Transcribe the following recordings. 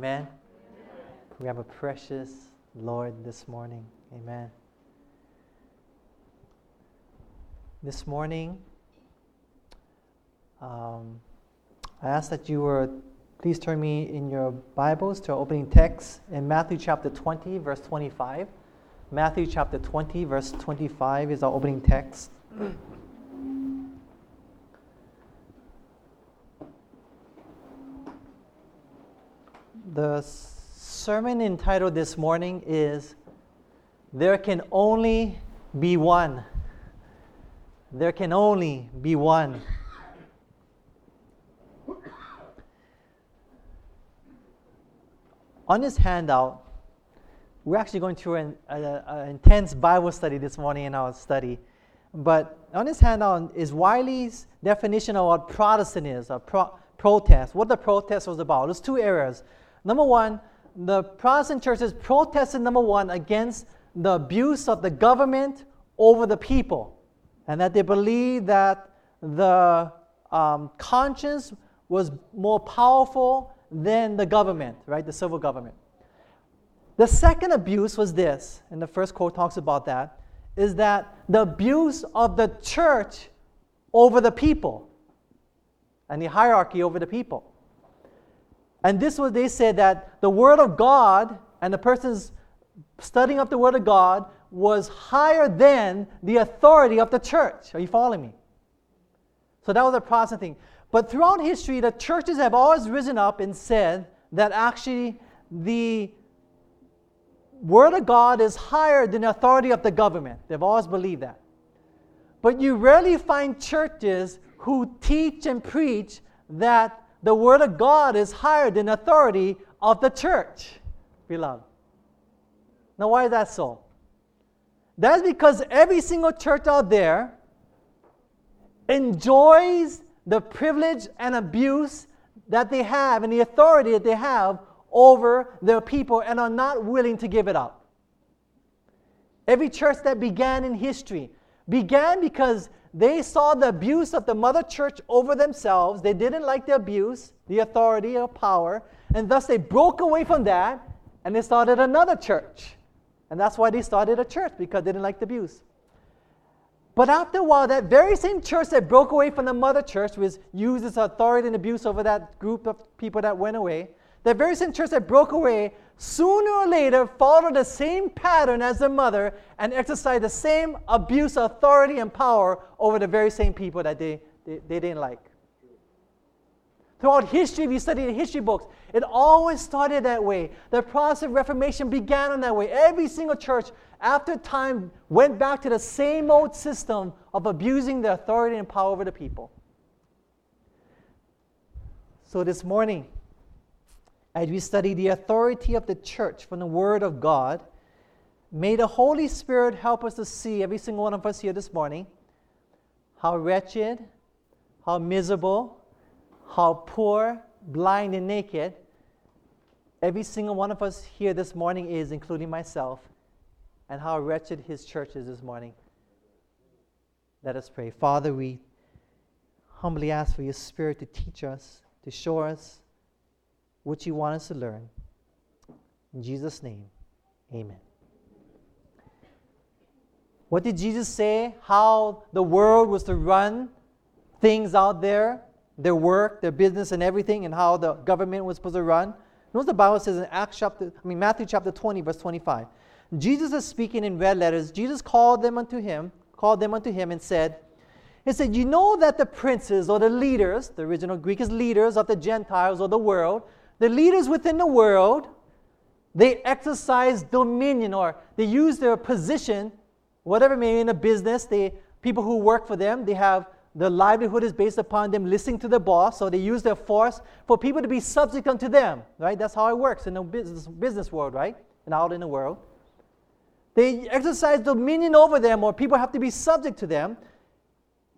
Amen. We have a precious Lord this morning. Amen. This morning, um, I ask that you were, please turn me in your Bibles to our opening text in Matthew chapter 20, verse 25. Matthew chapter 20, verse 25 is our opening text. The sermon entitled this morning is There Can Only Be One. There can only be one. On this handout, we're actually going through an, an intense Bible study this morning in our study. But on this handout is Wylie's definition of what Protestant is, a pro- protest, what the protest was about. There's two areas. Number one, the Protestant churches protested, number one, against the abuse of the government over the people, and that they believed that the um, conscience was more powerful than the government, right? The civil government. The second abuse was this, and the first quote talks about that, is that the abuse of the church over the people and the hierarchy over the people. And this was, they said that the Word of God and the person's studying up the Word of God was higher than the authority of the church. Are you following me? So that was a Protestant thing. But throughout history, the churches have always risen up and said that actually the Word of God is higher than the authority of the government. They've always believed that. But you rarely find churches who teach and preach that the Word of God is higher than authority of the church, beloved. Now, why is that so? That's because every single church out there enjoys the privilege and abuse that they have and the authority that they have over their people and are not willing to give it up. Every church that began in history began because they saw the abuse of the mother church over themselves. They didn't like the abuse, the authority or power, and thus they broke away from that and they started another church. And that's why they started a church because they didn't like the abuse. But after a while, that very same church that broke away from the mother church was used its authority and abuse over that group of people that went away. That very same church that broke away sooner or later followed the same pattern as their mother and exercised the same abuse, of authority, and power over the very same people that they, they, they didn't like. Throughout history, if you study the history books, it always started that way. The Protestant Reformation began in that way. Every single church, after time, went back to the same old system of abusing the authority and power over the people. So this morning, as we study the authority of the church from the Word of God, may the Holy Spirit help us to see, every single one of us here this morning, how wretched, how miserable, how poor, blind, and naked every single one of us here this morning is, including myself, and how wretched His church is this morning. Let us pray. Father, we humbly ask for your Spirit to teach us, to show us what you want us to learn. In Jesus' name, amen. What did Jesus say? How the world was to run things out there, their work, their business, and everything, and how the government was supposed to run. Notice the Bible says in Acts chapter, I mean Matthew chapter 20, verse 25. Jesus is speaking in red letters. Jesus called them unto him, called them unto him, and said, He said, You know that the princes or the leaders, the original Greek is leaders of the Gentiles or the world, the leaders within the world, they exercise dominion or they use their position, whatever may be in a business, they people who work for them, they have the livelihood is based upon them listening to the boss, so they use their force for people to be subject unto them, right? That's how it works in the business, business world, right? And out in the world. They exercise dominion over them, or people have to be subject to them.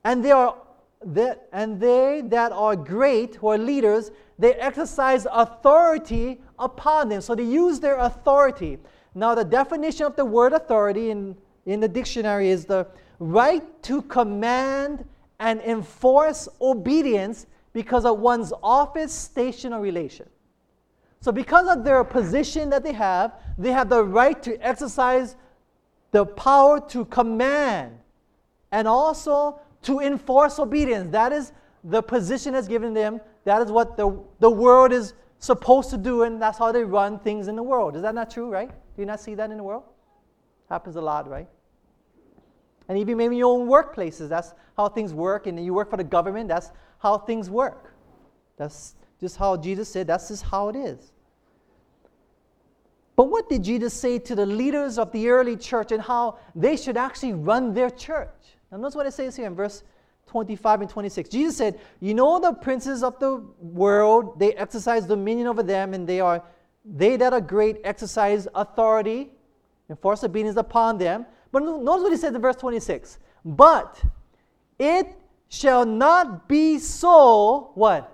And they are that, and they that are great, who are leaders, they exercise authority upon them. So they use their authority. Now, the definition of the word authority in, in the dictionary is the right to command and enforce obedience because of one's office, station, or relation. So, because of their position that they have, they have the right to exercise the power to command and also to enforce obedience. That is the position that's given them. That is what the, the world is supposed to do, and that's how they run things in the world. Is that not true, right? Do you not see that in the world? Happens a lot, right? And even maybe in your own workplaces, that's how things work. And you work for the government, that's how things work. That's just how Jesus said, that's just how it is. But what did Jesus say to the leaders of the early church and how they should actually run their church? Now, notice what it says here in verse 25 and 26. Jesus said, You know the princes of the world, they exercise dominion over them, and they are they that are great exercise authority, enforce obedience upon them. But notice what he says in verse 26. But it shall not be so, what?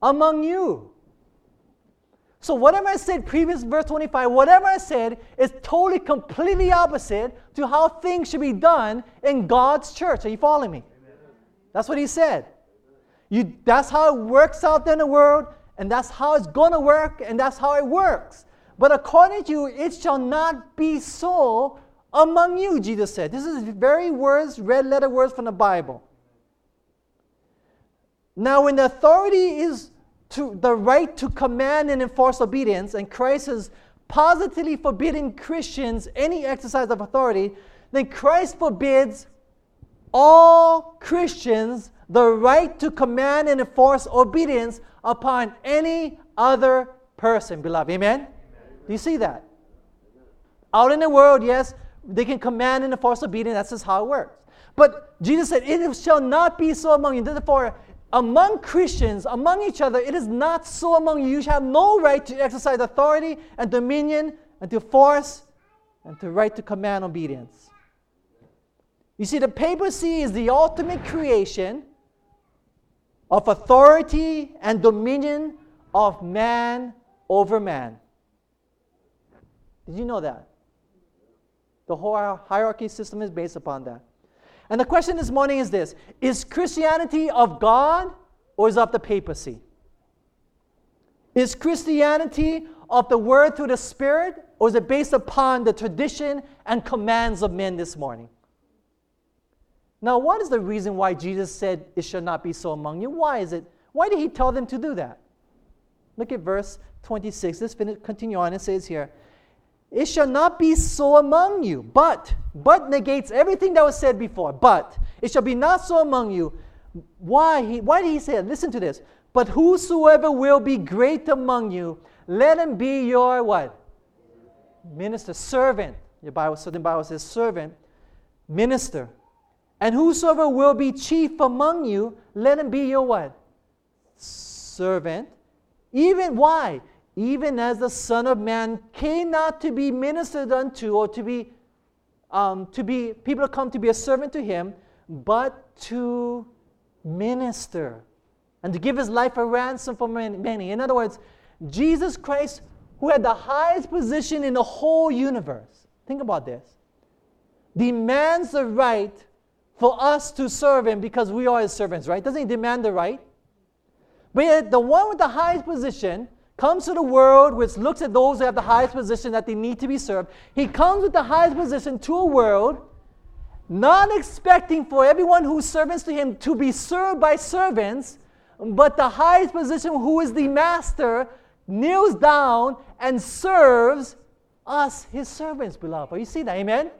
Among you. So whatever I said previous verse 25, whatever I said is totally completely opposite to how things should be done in God's church. Are you following me? That's what he said. You, that's how it works out in the world, and that's how it's going to work, and that's how it works. But according to you, it shall not be so among you, Jesus said. This is very words, red letter words from the Bible. Now, when the authority is to the right to command and enforce obedience, and Christ has positively forbidden Christians any exercise of authority, then Christ forbids all Christians the right to command and enforce obedience upon any other person, beloved. Amen? Amen. Do you see that? Out in the world, yes, they can command and enforce obedience. That's just how it works. But Jesus said, It shall not be so among you. Therefore, among Christians, among each other, it is not so among you. You have no right to exercise authority and dominion and to force and to right to command obedience. You see, the papacy is the ultimate creation of authority and dominion of man over man. Did you know that? The whole hierarchy system is based upon that. And the question this morning is this Is Christianity of God or is it of the papacy? Is Christianity of the Word through the Spirit or is it based upon the tradition and commands of men this morning? Now, what is the reason why Jesus said it should not be so among you? Why is it? Why did he tell them to do that? Look at verse 26. Let's continue on. It says here, it shall not be so among you. But, but negates everything that was said before. But it shall be not so among you. Why? He, why did he say it? Listen to this. But whosoever will be great among you, let him be your what? Minister, servant. Your Bible, certain Bible says servant, minister. And whosoever will be chief among you, let him be your what? Servant. Even why? Even as the Son of Man came not to be ministered unto or to be um, to be people come to be a servant to him, but to minister and to give his life a ransom for many. In other words, Jesus Christ, who had the highest position in the whole universe, think about this, demands the right for us to serve him because we are his servants, right? Doesn't he demand the right? But the one with the highest position comes to the world which looks at those who have the highest position that they need to be served. He comes with the highest position to a world, not expecting for everyone who's servants to him to be served by servants, but the highest position, who is the master, kneels down and serves us, his servants, beloved. You see that? Amen?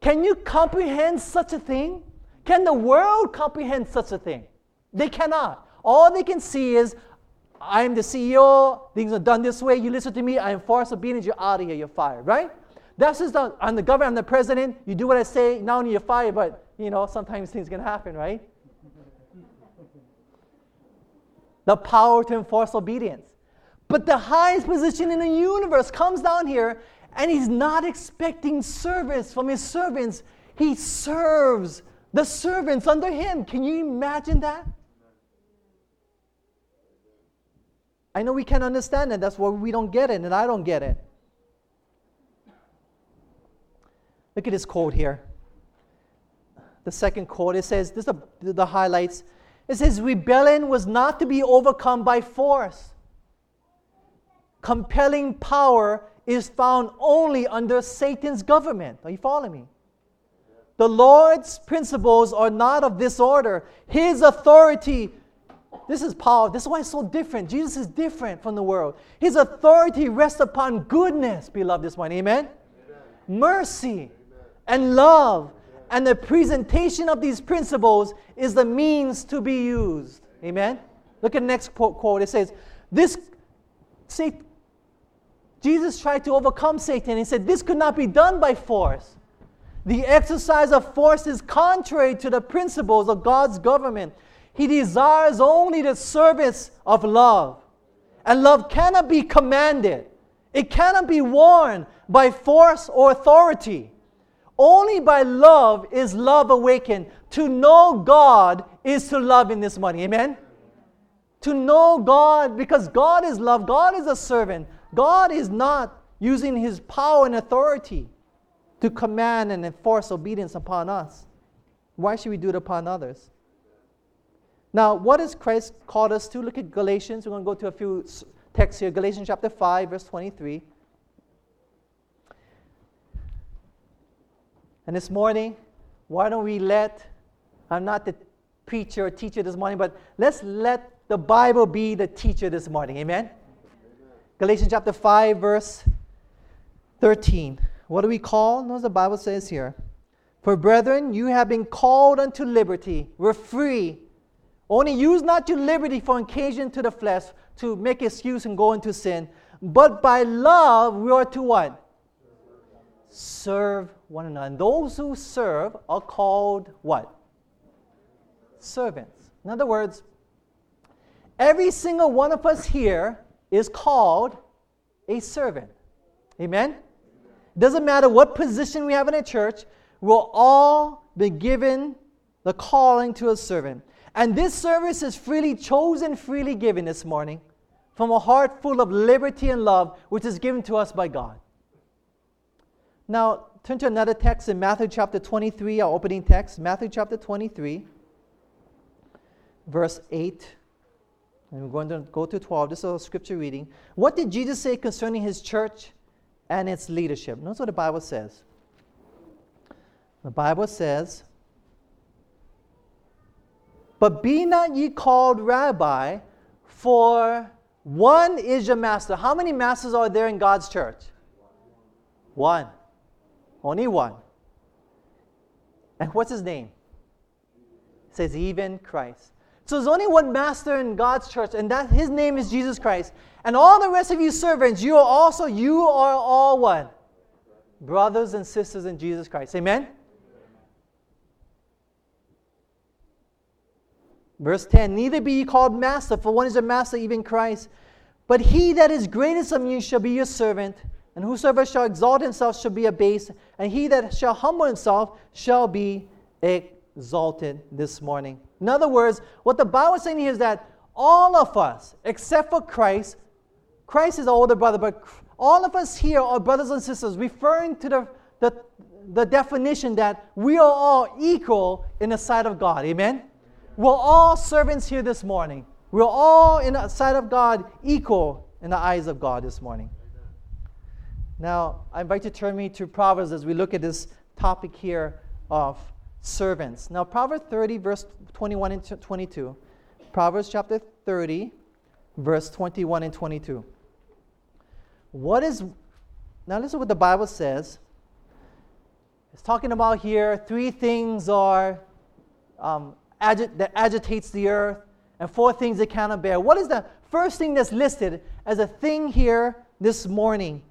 Can you comprehend such a thing? Can the world comprehend such a thing? They cannot. All they can see is I'm the CEO, things are done this way, you listen to me, I enforce obedience, you're out of here, you're fired, right? That's just the, I'm the governor, I'm the president, you do what I say, not only you're fired, but you know, sometimes things can happen, right? the power to enforce obedience. But the highest position in the universe comes down here, and he's not expecting service from his servants. He serves the servants under him. Can you imagine that? I know we can't understand it. That's why we don't get it, and I don't get it. Look at this quote here. The second quote it says, this is the, the highlights. It says rebellion was not to be overcome by force. Compelling power is found only under Satan's government. Are you following me? The Lord's principles are not of this order. His authority, this is power. This is why it's so different. Jesus is different from the world. His authority rests upon goodness, beloved, this morning. Amen? Amen. Mercy Amen. and love. And the presentation of these principles is the means to be used. Amen? Look at the next quote. It says, This, say, Jesus tried to overcome Satan. He said, This could not be done by force. The exercise of force is contrary to the principles of God's government. He desires only the service of love. And love cannot be commanded, it cannot be won by force or authority. Only by love is love awakened. To know God is to love in this money. Amen? To know God, because God is love, God is a servant. God is not using his power and authority to command and enforce obedience upon us. Why should we do it upon others? Now, what has Christ called us to? Look at Galatians. We're going to go to a few texts here. Galatians chapter 5, verse 23. And this morning, why don't we let, I'm not the preacher or teacher this morning, but let's let the Bible be the teacher this morning. Amen? Galatians chapter 5, verse 13. What do we call? Notice the Bible says here. For brethren, you have been called unto liberty. We're free. Only use not your liberty for occasion to the flesh to make excuse and go into sin. But by love we are to what? Serve one another. And those who serve are called what? Servants. In other words, every single one of us here is called a servant. Amen? Doesn't matter what position we have in a church, we'll all be given the calling to a servant. And this service is freely chosen, freely given this morning from a heart full of liberty and love, which is given to us by God. Now, turn to another text in Matthew chapter 23, our opening text, Matthew chapter 23, verse 8 and we're going to go to 12. This is a scripture reading. What did Jesus say concerning his church and its leadership? Notice what the Bible says. The Bible says, But be not ye called rabbi, for one is your master. How many masters are there in God's church? One. Only one. And what's his name? It says, even Christ. So there's only one master in God's church, and that his name is Jesus Christ. And all the rest of you servants, you are also, you are all one. Brothers and sisters in Jesus Christ. Amen? Verse 10 Neither be ye called master, for one is a master, even Christ. But he that is greatest among you shall be your servant, and whosoever shall exalt himself shall be abased, and he that shall humble himself shall be exalted this morning. In other words, what the Bible is saying here is that all of us, except for Christ, Christ is our older brother, but all of us here are brothers and sisters, referring to the, the, the definition that we are all equal in the sight of God. Amen? We're all servants here this morning. We're all in the sight of God equal in the eyes of God this morning. Now, I invite you to turn me to Proverbs as we look at this topic here of servants. Now, Proverbs 30, verse 21 and 22. Proverbs chapter 30, verse 21 and 22. What is, now listen what the Bible says. It's talking about here three things are um, that agitates the earth, and four things it cannot bear. What is the first thing that's listed as a thing here this morning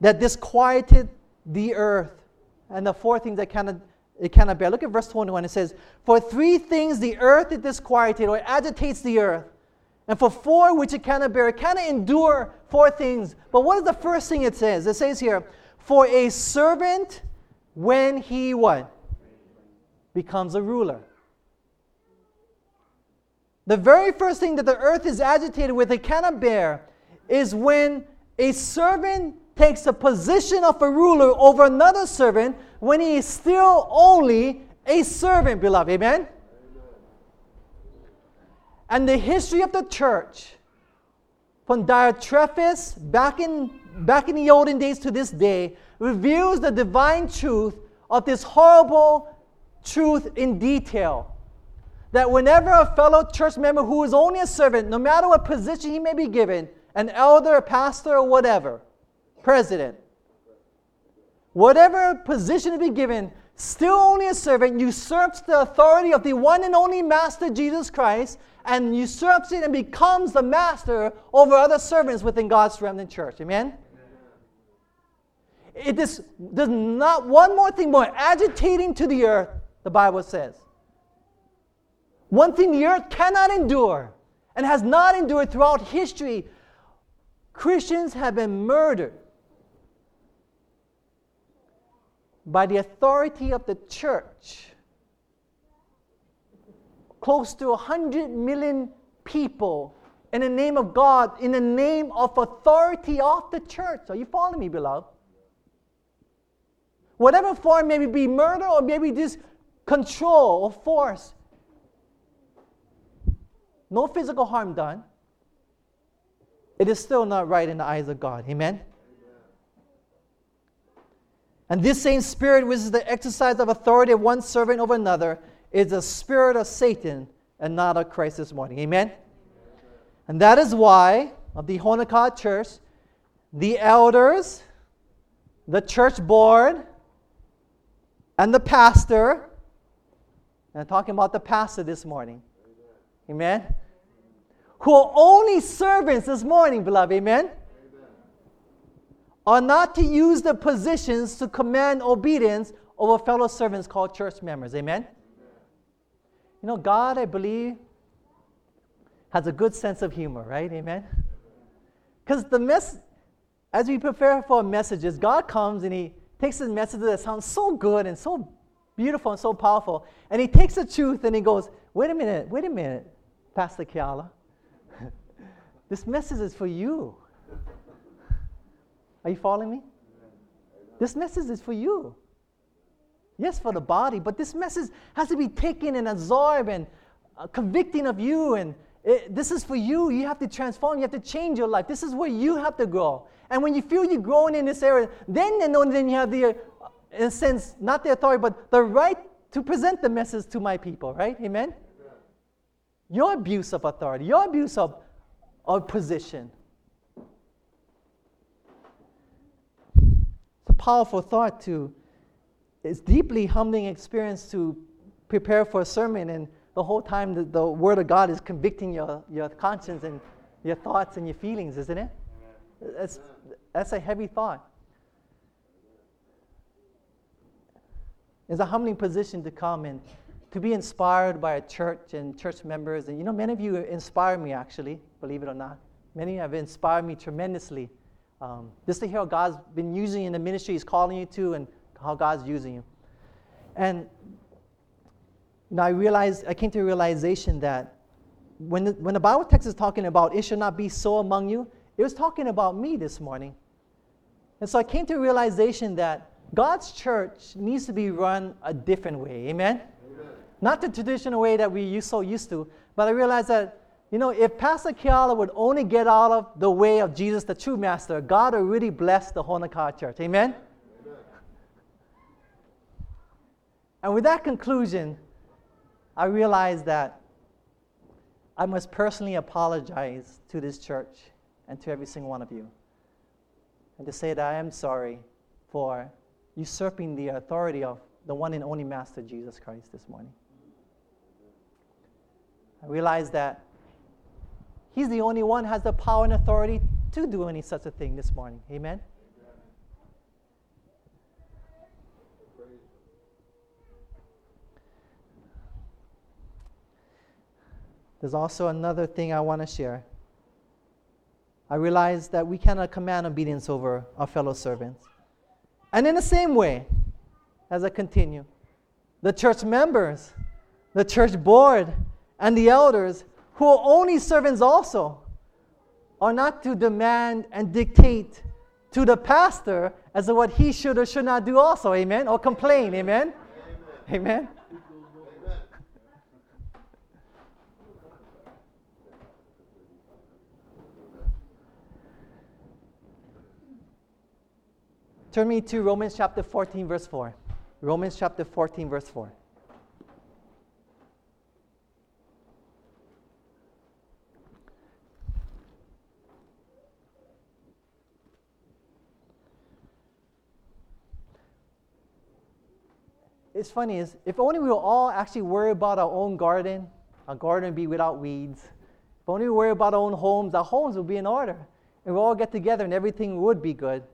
that disquieted the earth, and the four things that cannot it cannot bear. Look at verse 21. It says, For three things the earth is disquieted, or it agitates the earth. And for four which it cannot bear, it cannot endure four things. But what is the first thing it says? It says here, For a servant, when he what? Becomes a ruler. The very first thing that the earth is agitated with, it cannot bear, is when a servant takes the position of a ruler over another servant when he is still only a servant, beloved. Amen? And the history of the church from Diotrephes back in, back in the olden days to this day reveals the divine truth of this horrible truth in detail. That whenever a fellow church member who is only a servant, no matter what position he may be given, an elder, a pastor, or whatever, president, whatever position to be given, still only a servant, usurps the authority of the one and only Master Jesus Christ and usurps it and becomes the master over other servants within God's remnant church. Amen? It is there's not one more thing more agitating to the earth, the Bible says. One thing the earth cannot endure and has not endured throughout history Christians have been murdered by the authority of the church. Close to 100 million people in the name of God, in the name of authority of the church. Are you following me, beloved? Whatever form, maybe be murder or maybe just control or force. No physical harm done. It is still not right in the eyes of God. Amen? And this same spirit, which is the exercise of authority of one servant over another, is the spirit of Satan and not of Christ this morning. Amen? And that is why, of the Honeycott Church, the elders, the church board, and the pastor, and I'm talking about the pastor this morning. Amen? Who are only servants this morning, beloved. Amen? are not to use the positions to command obedience over fellow servants called church members. Amen? You know, God, I believe, has a good sense of humor, right? Amen? Because the mess, as we prepare for messages, God comes and He takes His messages that sound so good and so beautiful and so powerful, and He takes the truth and He goes, wait a minute, wait a minute, Pastor Keala. this message is for you. Are you following me? This message is for you. Yes, for the body, but this message has to be taken and absorbed and uh, convicting of you. And it, this is for you. You have to transform. You have to change your life. This is where you have to grow. And when you feel you're growing in this area, then only then you have the, in a sense, not the authority, but the right to present the message to my people. Right? Amen. Your abuse of authority, your abuse of, of position. It's a powerful thought to, it's deeply humbling experience to prepare for a sermon and the whole time the, the Word of God is convicting your, your conscience and your thoughts and your feelings, isn't it? That's, that's a heavy thought. It's a humbling position to come and to be inspired by a church and church members. And you know, many of you inspire me actually, believe it or not. Many have inspired me tremendously um, just to hear how God's been using you in the ministry He's calling you to and how God's using you. And know, I realized, I came to a realization that when the, when the Bible text is talking about it should not be so among you, it was talking about me this morning. And so I came to a realization that God's church needs to be run a different way. Amen? Amen. Not the traditional way that we used so used to, but I realized that you know, if Pastor Keala would only get out of the way of Jesus, the true master, God would really bless the Honeycott Church. Amen? Amen? And with that conclusion, I realized that I must personally apologize to this church and to every single one of you. And to say that I am sorry for usurping the authority of the one and only Master Jesus Christ this morning. I realize that He's the only one has the power and authority to do any such a thing this morning. Amen. There's also another thing I want to share. I realize that we cannot command obedience over our fellow servants. And in the same way, as I continue, the church members, the church board, and the elders who are only servants also, are not to demand and dictate to the pastor as to what he should or should not do also, amen? Or complain, amen? Amen. amen? Turn me to Romans chapter 14, verse 4. Romans chapter 14, verse 4. It's funny is if only we were all actually worry about our own garden, our garden be without weeds. If only we worry about our own homes, our homes would be in order. And we all get together and everything would be good.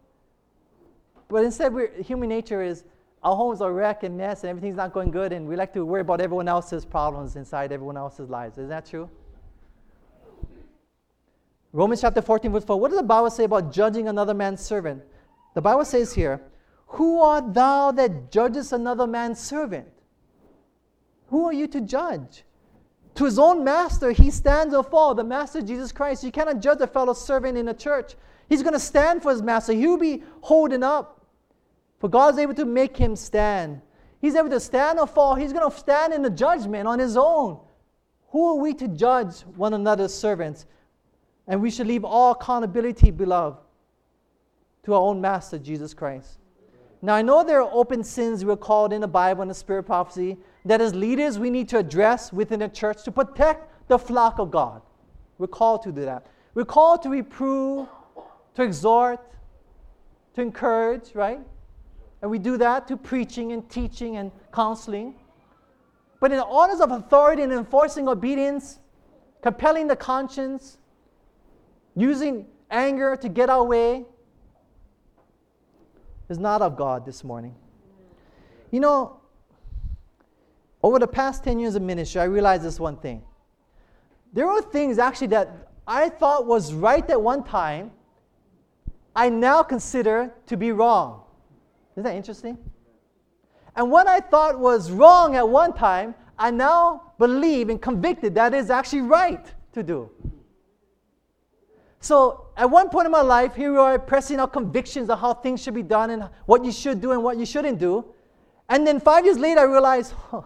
But instead, human nature is our homes are a wreck and mess and everything's not going good, and we like to worry about everyone else's problems inside everyone else's lives. Isn't that true? Romans chapter 14, verse 4. What does the Bible say about judging another man's servant? The Bible says here, Who art thou that judgest another man's servant? Who are you to judge? To his own master, he stands or falls. The master, Jesus Christ. You cannot judge a fellow servant in a church. He's going to stand for his master. He'll be holding up. For God is able to make him stand. He's able to stand or fall. He's going to stand in the judgment on his own. Who are we to judge one another's servants? And we should leave all accountability, beloved, to our own Master, Jesus Christ. Now, I know there are open sins we're called in the Bible and the Spirit prophecy that as leaders we need to address within the church to protect the flock of God. We're called to do that. We're called to reprove, to exhort, to encourage, right? And we do that through preaching and teaching and counseling. But in the orders of authority and enforcing obedience, compelling the conscience, using anger to get our way, is not of God this morning. You know, over the past 10 years of ministry, I realized this one thing. There were things actually that I thought was right at one time, I now consider to be wrong. Isn't that interesting? And what I thought was wrong at one time, I now believe and convicted that is actually right to do. So at one point in my life, here we are pressing out convictions of how things should be done and what you should do and what you shouldn't do. And then five years later, I realized,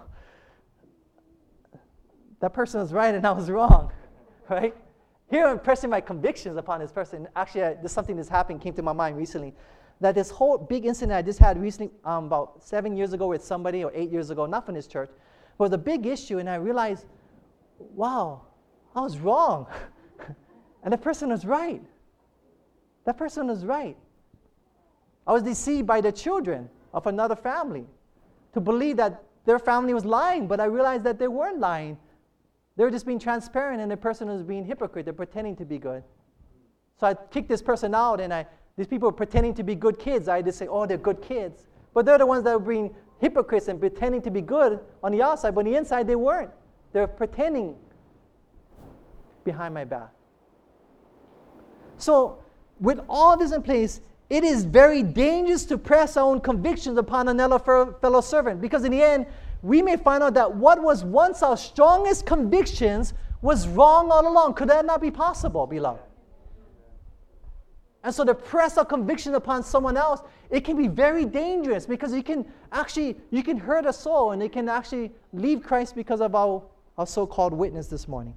that person was right and I was wrong, right? Here I'm pressing my convictions upon this person. Actually, I, there's something that's happened came to my mind recently that this whole big incident I just had recently, um, about seven years ago with somebody, or eight years ago, not from this church, was a big issue, and I realized, wow, I was wrong. and the person was right. That person was right. I was deceived by the children of another family to believe that their family was lying, but I realized that they weren't lying. They were just being transparent, and the person was being hypocrite. They're pretending to be good. So I kicked this person out, and I these people are pretending to be good kids. I just say, oh, they're good kids. But they're the ones that are being hypocrites and pretending to be good on the outside, but on the inside they weren't. They're pretending behind my back. So, with all this in place, it is very dangerous to press our own convictions upon another fellow servant because, in the end, we may find out that what was once our strongest convictions was wrong all along. Could that not be possible, beloved? And so to press of conviction upon someone else, it can be very dangerous because you can actually you can hurt a soul and it can actually leave Christ because of our, our so-called witness this morning.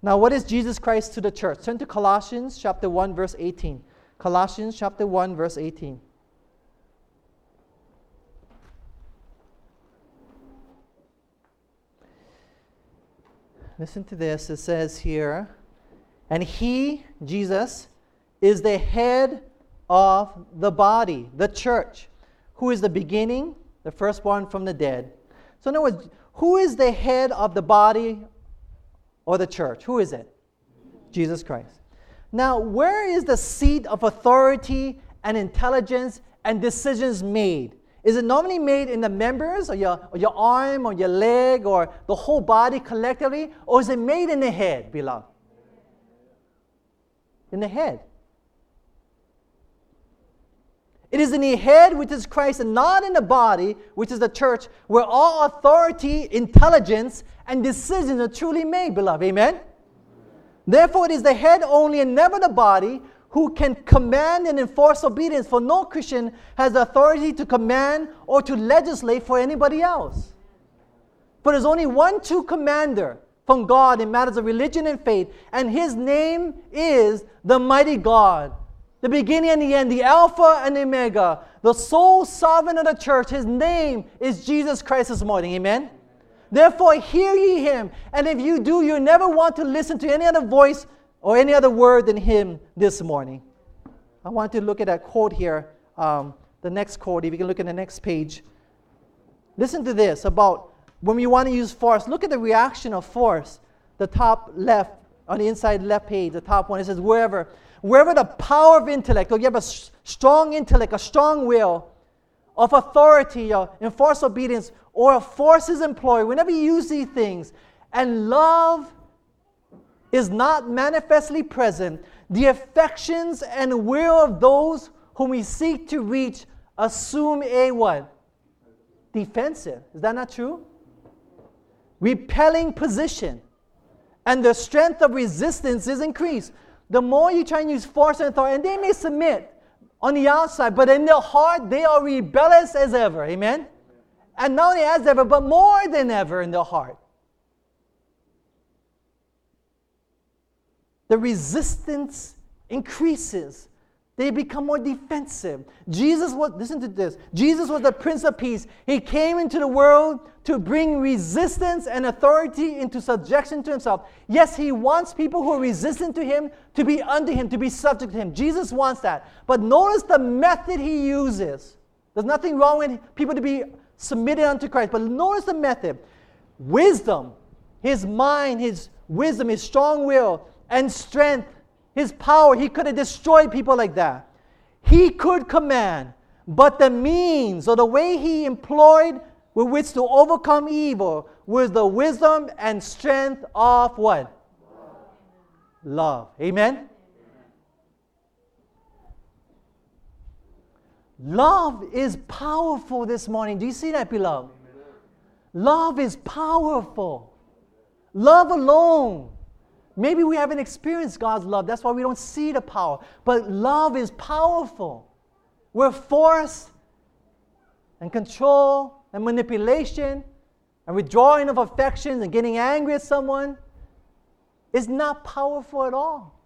Now, what is Jesus Christ to the church? Turn to Colossians chapter 1, verse 18. Colossians chapter 1, verse 18. Listen to this. It says here, and he, Jesus, is the head of the body, the church, who is the beginning, the firstborn from the dead. So, in other words, who is the head of the body or the church? Who is it? Jesus Christ. Now, where is the seat of authority and intelligence and decisions made? Is it normally made in the members or your, or your arm or your leg or the whole body collectively? Or is it made in the head, beloved? In the head. It is in the head, which is Christ, and not in the body, which is the church, where all authority, intelligence, and decisions are truly made, beloved. Amen? Therefore, it is the head only and never the body who can command and enforce obedience, for no Christian has the authority to command or to legislate for anybody else. But there's only one true commander, from God in matters of religion and faith, and his name is the mighty God. the beginning and the end, the Alpha and the Omega, the sole sovereign of the church. His name is Jesus Christ this morning. Amen? Therefore, hear ye him. And if you do, you never want to listen to any other voice or any other word than him this morning. I want to look at that quote here, um, the next quote. If you can look at the next page. Listen to this about when we want to use force. Look at the reaction of force. The top left, on the inside left page, the top one, it says, wherever wherever the power of intellect, or you have a strong intellect, a strong will, of authority, or enforced obedience, or a force is employed, whenever you use these things, and love is not manifestly present, the affections and will of those whom we seek to reach assume a what? Defensive. Is that not true? Repelling position. And the strength of resistance is increased the more you try and use force and authority, and they may submit on the outside, but in their heart, they are rebellious as ever. Amen? And not only as ever, but more than ever in their heart. The resistance increases they become more defensive. Jesus was, listen to this, Jesus was the Prince of Peace. He came into the world to bring resistance and authority into subjection to himself. Yes, he wants people who are resistant to him to be under him, to be subject to him. Jesus wants that. But notice the method he uses. There's nothing wrong with people to be submitted unto Christ, but notice the method. Wisdom, his mind, his wisdom, his strong will, and strength his power, he could have destroyed people like that. He could command, but the means or the way he employed with which to overcome evil was the wisdom and strength of what? Love. Amen? Love is powerful this morning. Do you see that, beloved? Love is powerful. Love alone Maybe we haven't experienced God's love. That's why we don't see the power. But love is powerful. Where force and control and manipulation and withdrawing of affections and getting angry at someone is not powerful at all.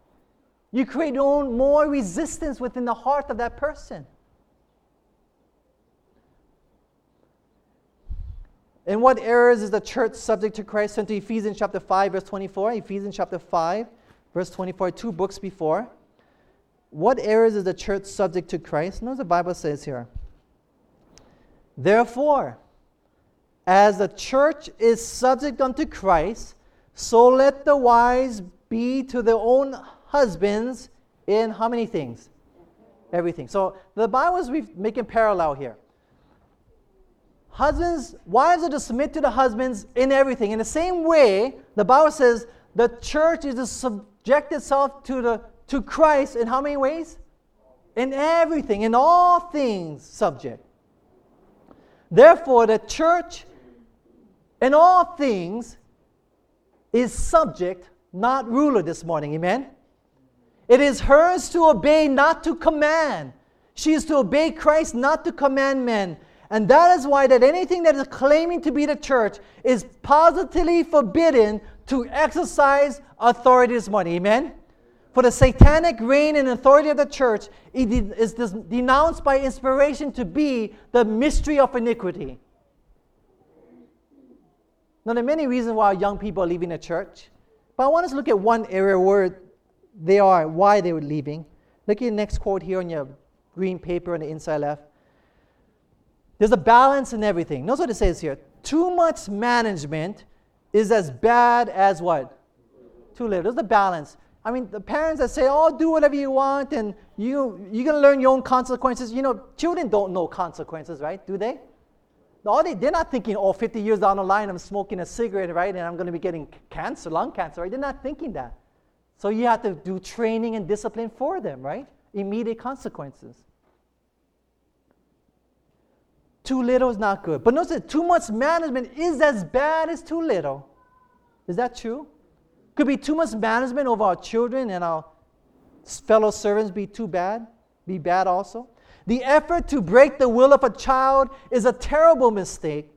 You create more resistance within the heart of that person. In what areas is the church subject to Christ? Turn to Ephesians chapter 5, verse 24. Ephesians chapter 5, verse 24, two books before. What areas is the church subject to Christ? Notice the Bible says here. Therefore, as the church is subject unto Christ, so let the wives be to their own husbands in how many things? Everything. So the Bible is making parallel here. Husbands, wives are to submit to the husbands in everything. In the same way, the Bible says the church is to subject itself to, the, to Christ in how many ways? In everything, in all things, subject. Therefore, the church in all things is subject, not ruler this morning. Amen? It is hers to obey, not to command. She is to obey Christ, not to command men. And that is why that anything that is claiming to be the church is positively forbidden to exercise authority this morning. Amen? For the satanic reign and authority of the church it is denounced by inspiration to be the mystery of iniquity. Now, there are many reasons why young people are leaving the church, but I want us to look at one area where they are, why they were leaving. Look at the next quote here on your green paper on the inside left. There's a balance in everything. Notice what it says here. Too much management is as bad as what? Too little. There's the balance. I mean, the parents that say, oh, do whatever you want and you, you're going to learn your own consequences. You know, children don't know consequences, right? Do they? No, they, they're not thinking, oh, 50 years down the line, I'm smoking a cigarette, right? And I'm going to be getting cancer, lung cancer, right? They're not thinking that. So you have to do training and discipline for them, right? Immediate consequences. Too little is not good. But notice that too much management is as bad as too little. Is that true? Could be too much management over our children and our fellow servants be too bad, be bad also. The effort to break the will of a child is a terrible mistake.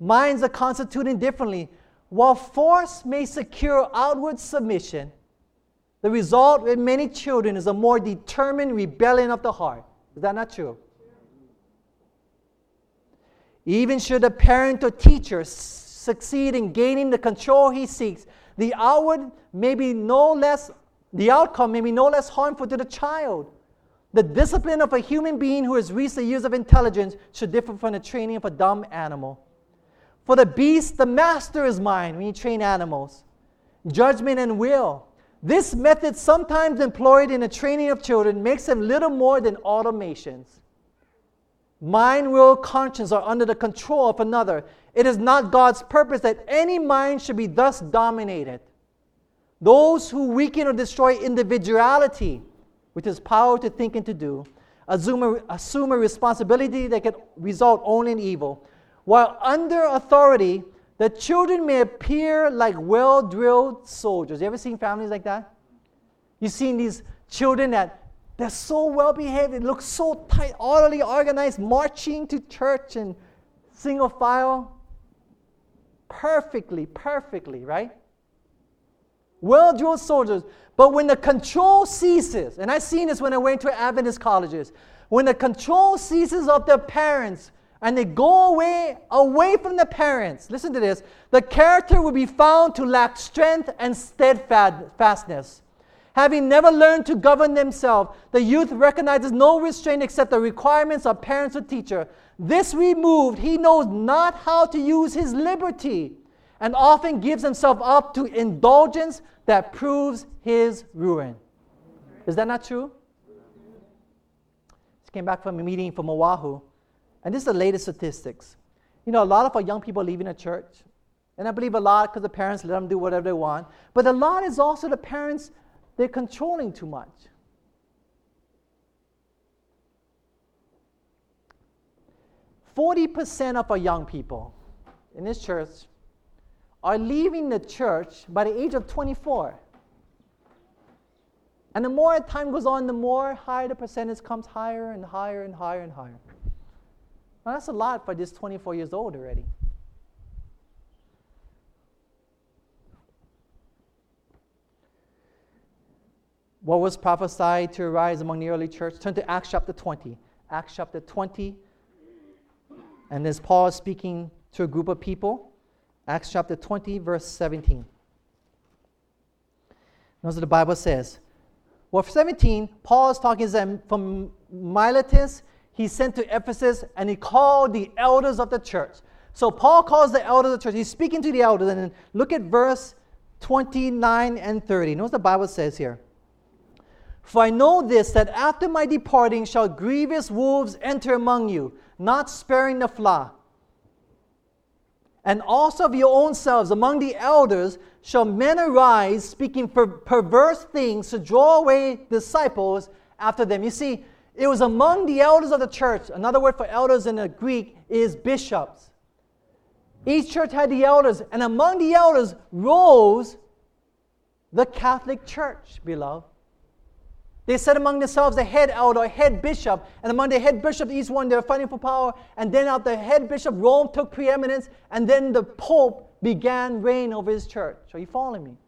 Minds are constituted differently. While force may secure outward submission, The result with many children is a more determined rebellion of the heart. Is that not true? Even should a parent or teacher succeed in gaining the control he seeks, the outward may be no less, the outcome may be no less harmful to the child. The discipline of a human being who has reached the years of intelligence should differ from the training of a dumb animal. For the beast, the master is mine when you train animals. Judgment and will. This method, sometimes employed in the training of children, makes them little more than automations. Mind, will, conscience are under the control of another. It is not God's purpose that any mind should be thus dominated. Those who weaken or destroy individuality, which is power to think and to do, assume a, assume a responsibility that can result only in evil. While under authority, the children may appear like well drilled soldiers. You ever seen families like that? You've seen these children that they're so well behaved, they look so tight, orderly, organized, marching to church in single file. Perfectly, perfectly, right? Well drilled soldiers. But when the control ceases, and I've seen this when I went to Adventist colleges, when the control ceases of the parents and they go away away from the parents, listen to this, the character will be found to lack strength and steadfastness. Having never learned to govern themselves, the youth recognizes no restraint except the requirements of parents or teacher. This removed, he knows not how to use his liberty and often gives himself up to indulgence that proves his ruin. Is that not true? Just came back from a meeting from Oahu, and this is the latest statistics. You know, a lot of our young people leaving the church, and I believe a lot because the parents let them do whatever they want, but a lot is also the parents they're controlling too much. Forty percent of our young people in this church are leaving the church by the age of 24. And the more time goes on, the more higher the percentage comes higher and higher and higher and higher. Now that's a lot for this 24 years old already. What was prophesied to arise among the early church. Turn to Acts chapter 20. Acts chapter 20. And as Paul is speaking to a group of people, Acts chapter 20, verse 17. Notice what the Bible says. Well, 17, Paul is talking to them from Miletus. He sent to Ephesus and he called the elders of the church. So Paul calls the elders of the church. He's speaking to the elders. And look at verse 29 and 30. Notice what the Bible says here. For I know this, that after my departing shall grievous wolves enter among you, not sparing the flock. And also of your own selves, among the elders, shall men arise, speaking per- perverse things to draw away disciples after them. You see, it was among the elders of the church. Another word for elders in the Greek is bishops. Each church had the elders, and among the elders rose the Catholic Church, beloved. They said among themselves the head elder, a head bishop, and among the head bishop, each one they were fighting for power. And then after the head bishop, Rome took preeminence, and then the pope began reign over his church. Are you following me?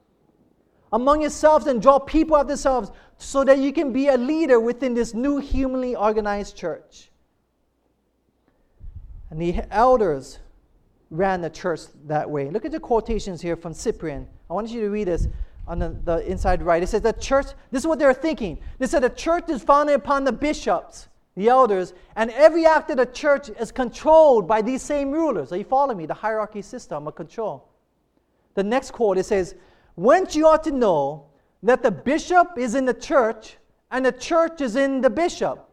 Among yourselves and draw people out of themselves so that you can be a leader within this new humanly organized church. And the elders ran the church that way. Look at the quotations here from Cyprian. I want you to read this on the, the inside right. It says the church, this is what they're thinking. They said the church is founded upon the bishops, the elders, and every act of the church is controlled by these same rulers. Are you following me? The hierarchy system of control. The next quote it says, Whence you ought to know that the bishop is in the church and the church is in the bishop.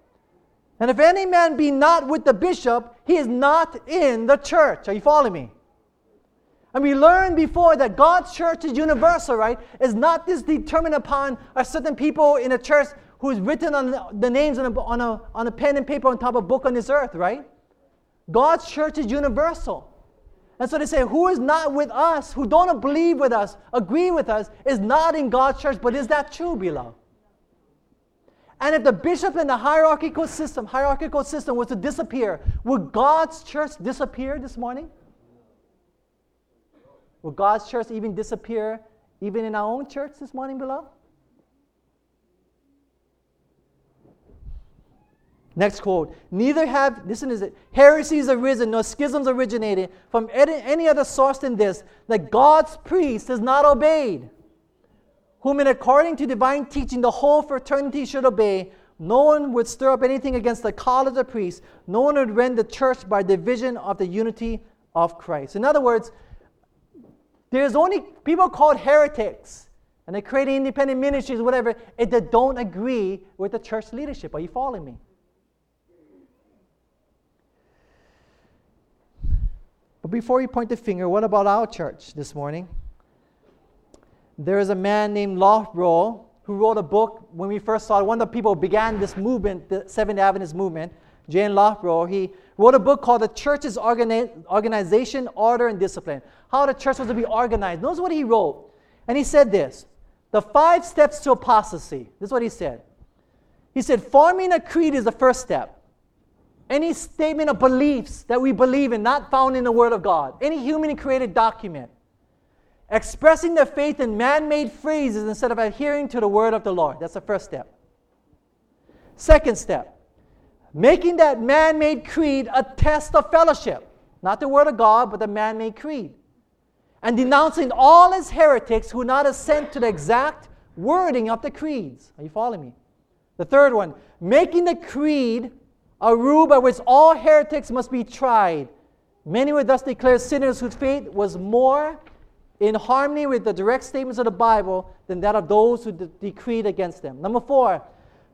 And if any man be not with the bishop, he is not in the church. Are you following me? And we learned before that God's church is universal, right? It's not this determined upon a certain people in a church who's written on the names on a, on, a, on a pen and paper on top of a book on this earth, right? God's church is universal. And so they say, who is not with us, who don't believe with us, agree with us, is not in God's church. But is that true, beloved? And if the bishop and the hierarchical system, hierarchical system was to disappear, would God's church disappear this morning? Will God's church even disappear, even in our own church this morning, beloved? Next quote. Neither have, listen is it, heresies arisen nor schisms originated from any other source than this, that God's priest is not obeyed, whom in according to divine teaching the whole fraternity should obey. No one would stir up anything against the call of the priest. No one would rend the church by division of the unity of Christ. In other words, there's only people called heretics, and they're creating independent ministries, whatever, they don't agree with the church leadership. Are you following me? But before you point the finger, what about our church this morning? There is a man named Loughborough who wrote a book when we first saw it. One of the people who began this movement, the Seventh Adventist movement, J. N. Loughborough, he wrote a book called The Church's Organi- Organization, Order, and Discipline. How the church was to be organized. Notice what he wrote. And he said this The five steps to apostasy. This is what he said. He said, Forming a creed is the first step. Any statement of beliefs that we believe in, not found in the Word of God, any human created document, expressing their faith in man made phrases instead of adhering to the Word of the Lord. That's the first step. Second step, making that man made creed a test of fellowship, not the Word of God, but the man made creed, and denouncing all as heretics who not assent to the exact wording of the creeds. Are you following me? The third one, making the creed a rule by which all heretics must be tried. Many were thus declared sinners whose faith was more in harmony with the direct statements of the Bible than that of those who de- decreed against them. Number four,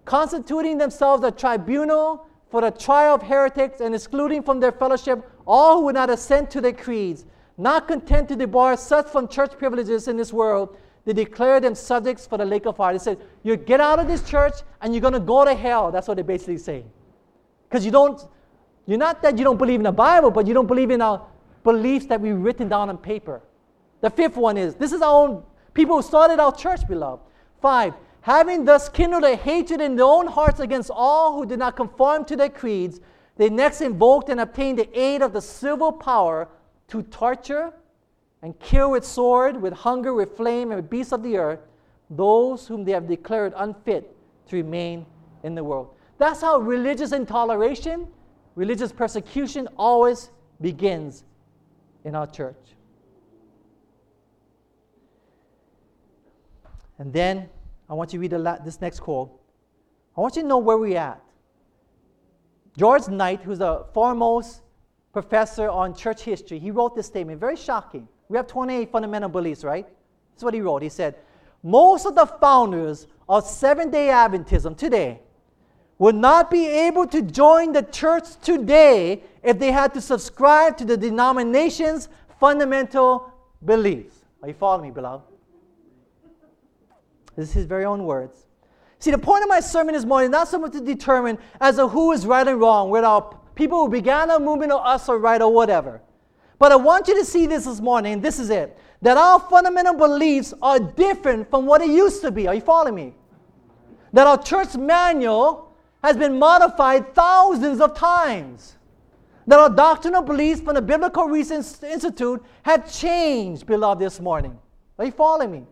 constituting themselves a tribunal for the trial of heretics and excluding from their fellowship all who would not assent to their creeds. Not content to debar such from church privileges in this world, they declare them subjects for the lake of fire. They said, You get out of this church and you're going to go to hell. That's what they basically say. Because you don't, you're not that you don't believe in the Bible, but you don't believe in our beliefs that we've written down on paper. The fifth one is this is our own people who started our church, beloved. Five, having thus kindled a hatred in their own hearts against all who did not conform to their creeds, they next invoked and obtained the aid of the civil power to torture and kill with sword, with hunger, with flame, and with beasts of the earth those whom they have declared unfit to remain in the world. That's how religious intoleration, religious persecution always begins in our church. And then I want you to read this next quote. I want you to know where we're at. George Knight, who's a foremost professor on church history, he wrote this statement, very shocking. We have 28 fundamental beliefs, right? That's what he wrote. He said, Most of the founders of Seventh day Adventism today would not be able to join the church today if they had to subscribe to the denomination's fundamental beliefs. Are you following me, beloved? This is his very own words. See, the point of my sermon this morning is not so much to determine as to who is right and wrong, whether people who began a movement or us are right or whatever. But I want you to see this this morning, this is it that our fundamental beliefs are different from what it used to be. Are you following me? That our church manual has been modified thousands of times. That our doctrinal beliefs from the Biblical Research Institute have changed, beloved, this morning. Are you following me?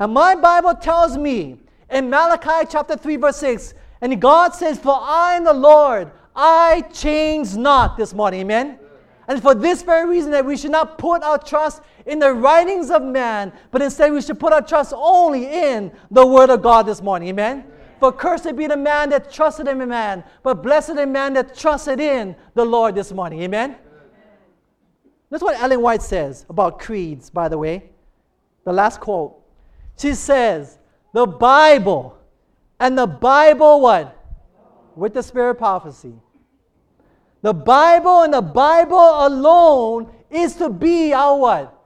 And my Bible tells me in Malachi chapter 3, verse 6, and God says, For I am the Lord, I change not this morning. Amen? And for this very reason, that we should not put our trust in the writings of man, but instead we should put our trust only in the Word of God this morning. Amen? For cursed be the man that trusted in man, but blessed the man that trusted in the Lord this morning. Amen? That's what Ellen White says about creeds, by the way. The last quote. She says, the Bible, and the Bible what? With the spirit prophecy. The Bible and the Bible alone is to be our what?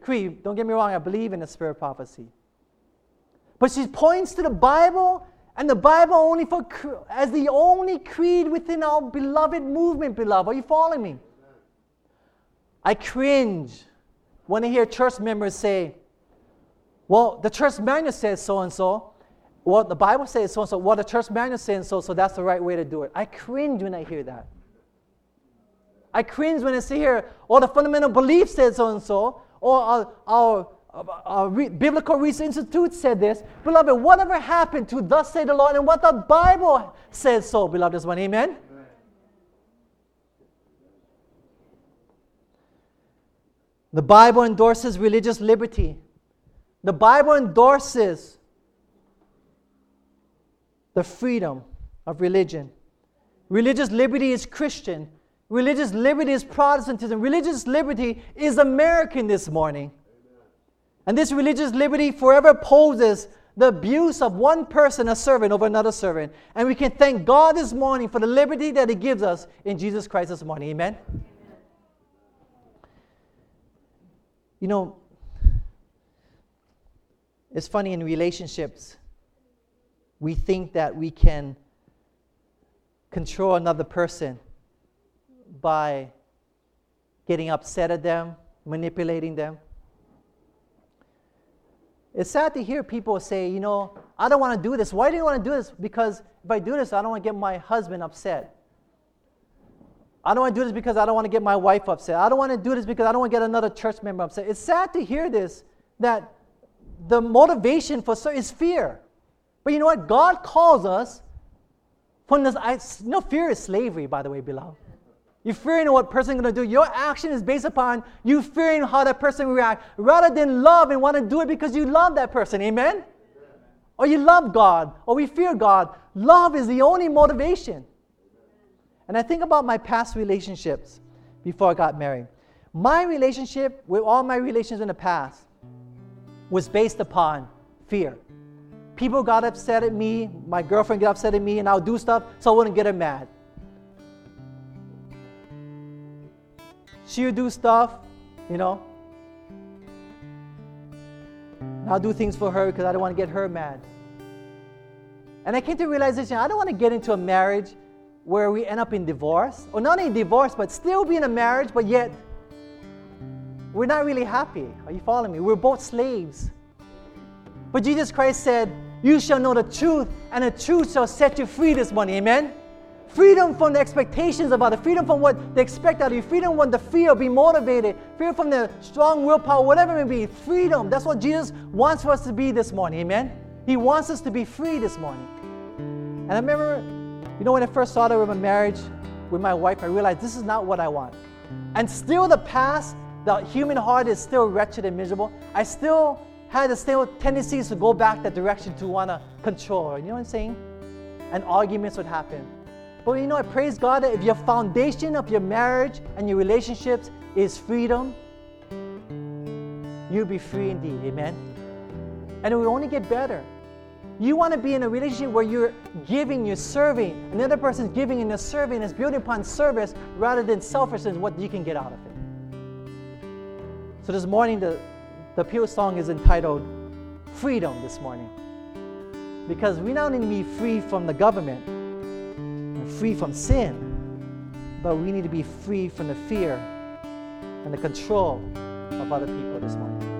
Creed. Don't get me wrong, I believe in the spirit prophecy. But she points to the Bible and the Bible only for as the only creed within our beloved movement, beloved. Are you following me? I cringe when I hear church members say, well, the church manual says so and so. Well, the Bible says so and so. Well, the church manual says so, so that's the right way to do it. I cringe when I hear that. I cringe when I see here, or the fundamental belief says so and so, or our, our uh, Re- Biblical Research Institute said this. Beloved, whatever happened to thus say the Lord and what the Bible says so, beloved, this one. Amen? The Bible endorses religious liberty. The Bible endorses the freedom of religion. Religious liberty is Christian. Religious liberty is Protestantism. Religious liberty is American this morning. And this religious liberty forever opposes the abuse of one person, a servant, over another servant. And we can thank God this morning for the liberty that He gives us in Jesus Christ this morning. Amen? You know, it's funny in relationships, we think that we can control another person by getting upset at them, manipulating them. It's sad to hear people say, you know, I don't want to do this. Why do you want to do this? Because if I do this, I don't want to get my husband upset. I don't want to do this because I don't want to get my wife upset. I don't want to do this because I don't want to get another church member upset. It's sad to hear this that the motivation for so is fear. But you know what? God calls us from this. No fear is slavery, by the way, beloved. You're fearing what person is going to do. Your action is based upon you fearing how that person will react, rather than love and want to do it because you love that person. Amen? Or you love God, or we fear God. Love is the only motivation. And I think about my past relationships before I got married. My relationship with all my relations in the past was based upon fear. People got upset at me, my girlfriend got upset at me, and I'll do stuff so I wouldn't get her mad. She would do stuff, you know. I'll do things for her because I don't want to get her mad. And I came to realization I don't want to get into a marriage where we end up in divorce, or not in divorce, but still be in a marriage, but yet we're not really happy. Are you following me? We're both slaves. But Jesus Christ said, You shall know the truth, and the truth shall set you free this morning. Amen? Freedom from the expectations about it, freedom from what they expect out of you, freedom from the fear of being motivated, freedom from the strong willpower, whatever it may be. Freedom. That's what Jesus wants for us to be this morning. Amen? He wants us to be free this morning. And I remember, you know, when I first started with my marriage with my wife, I realized this is not what I want. And still, the past the human heart is still wretched and miserable, I still had the same tendencies to go back that direction to want to control. You know what I'm saying? And arguments would happen. But you know, I praise God that if your foundation of your marriage and your relationships is freedom, you'll be free indeed. Amen? And it will only get better. You want to be in a relationship where you're giving, you're serving, another person's giving and you're serving, is built upon service rather than selfishness, what you can get out of it. So this morning, the, the appeal song is entitled Freedom this morning. Because we not only need to be free from the government and free from sin, but we need to be free from the fear and the control of other people this morning.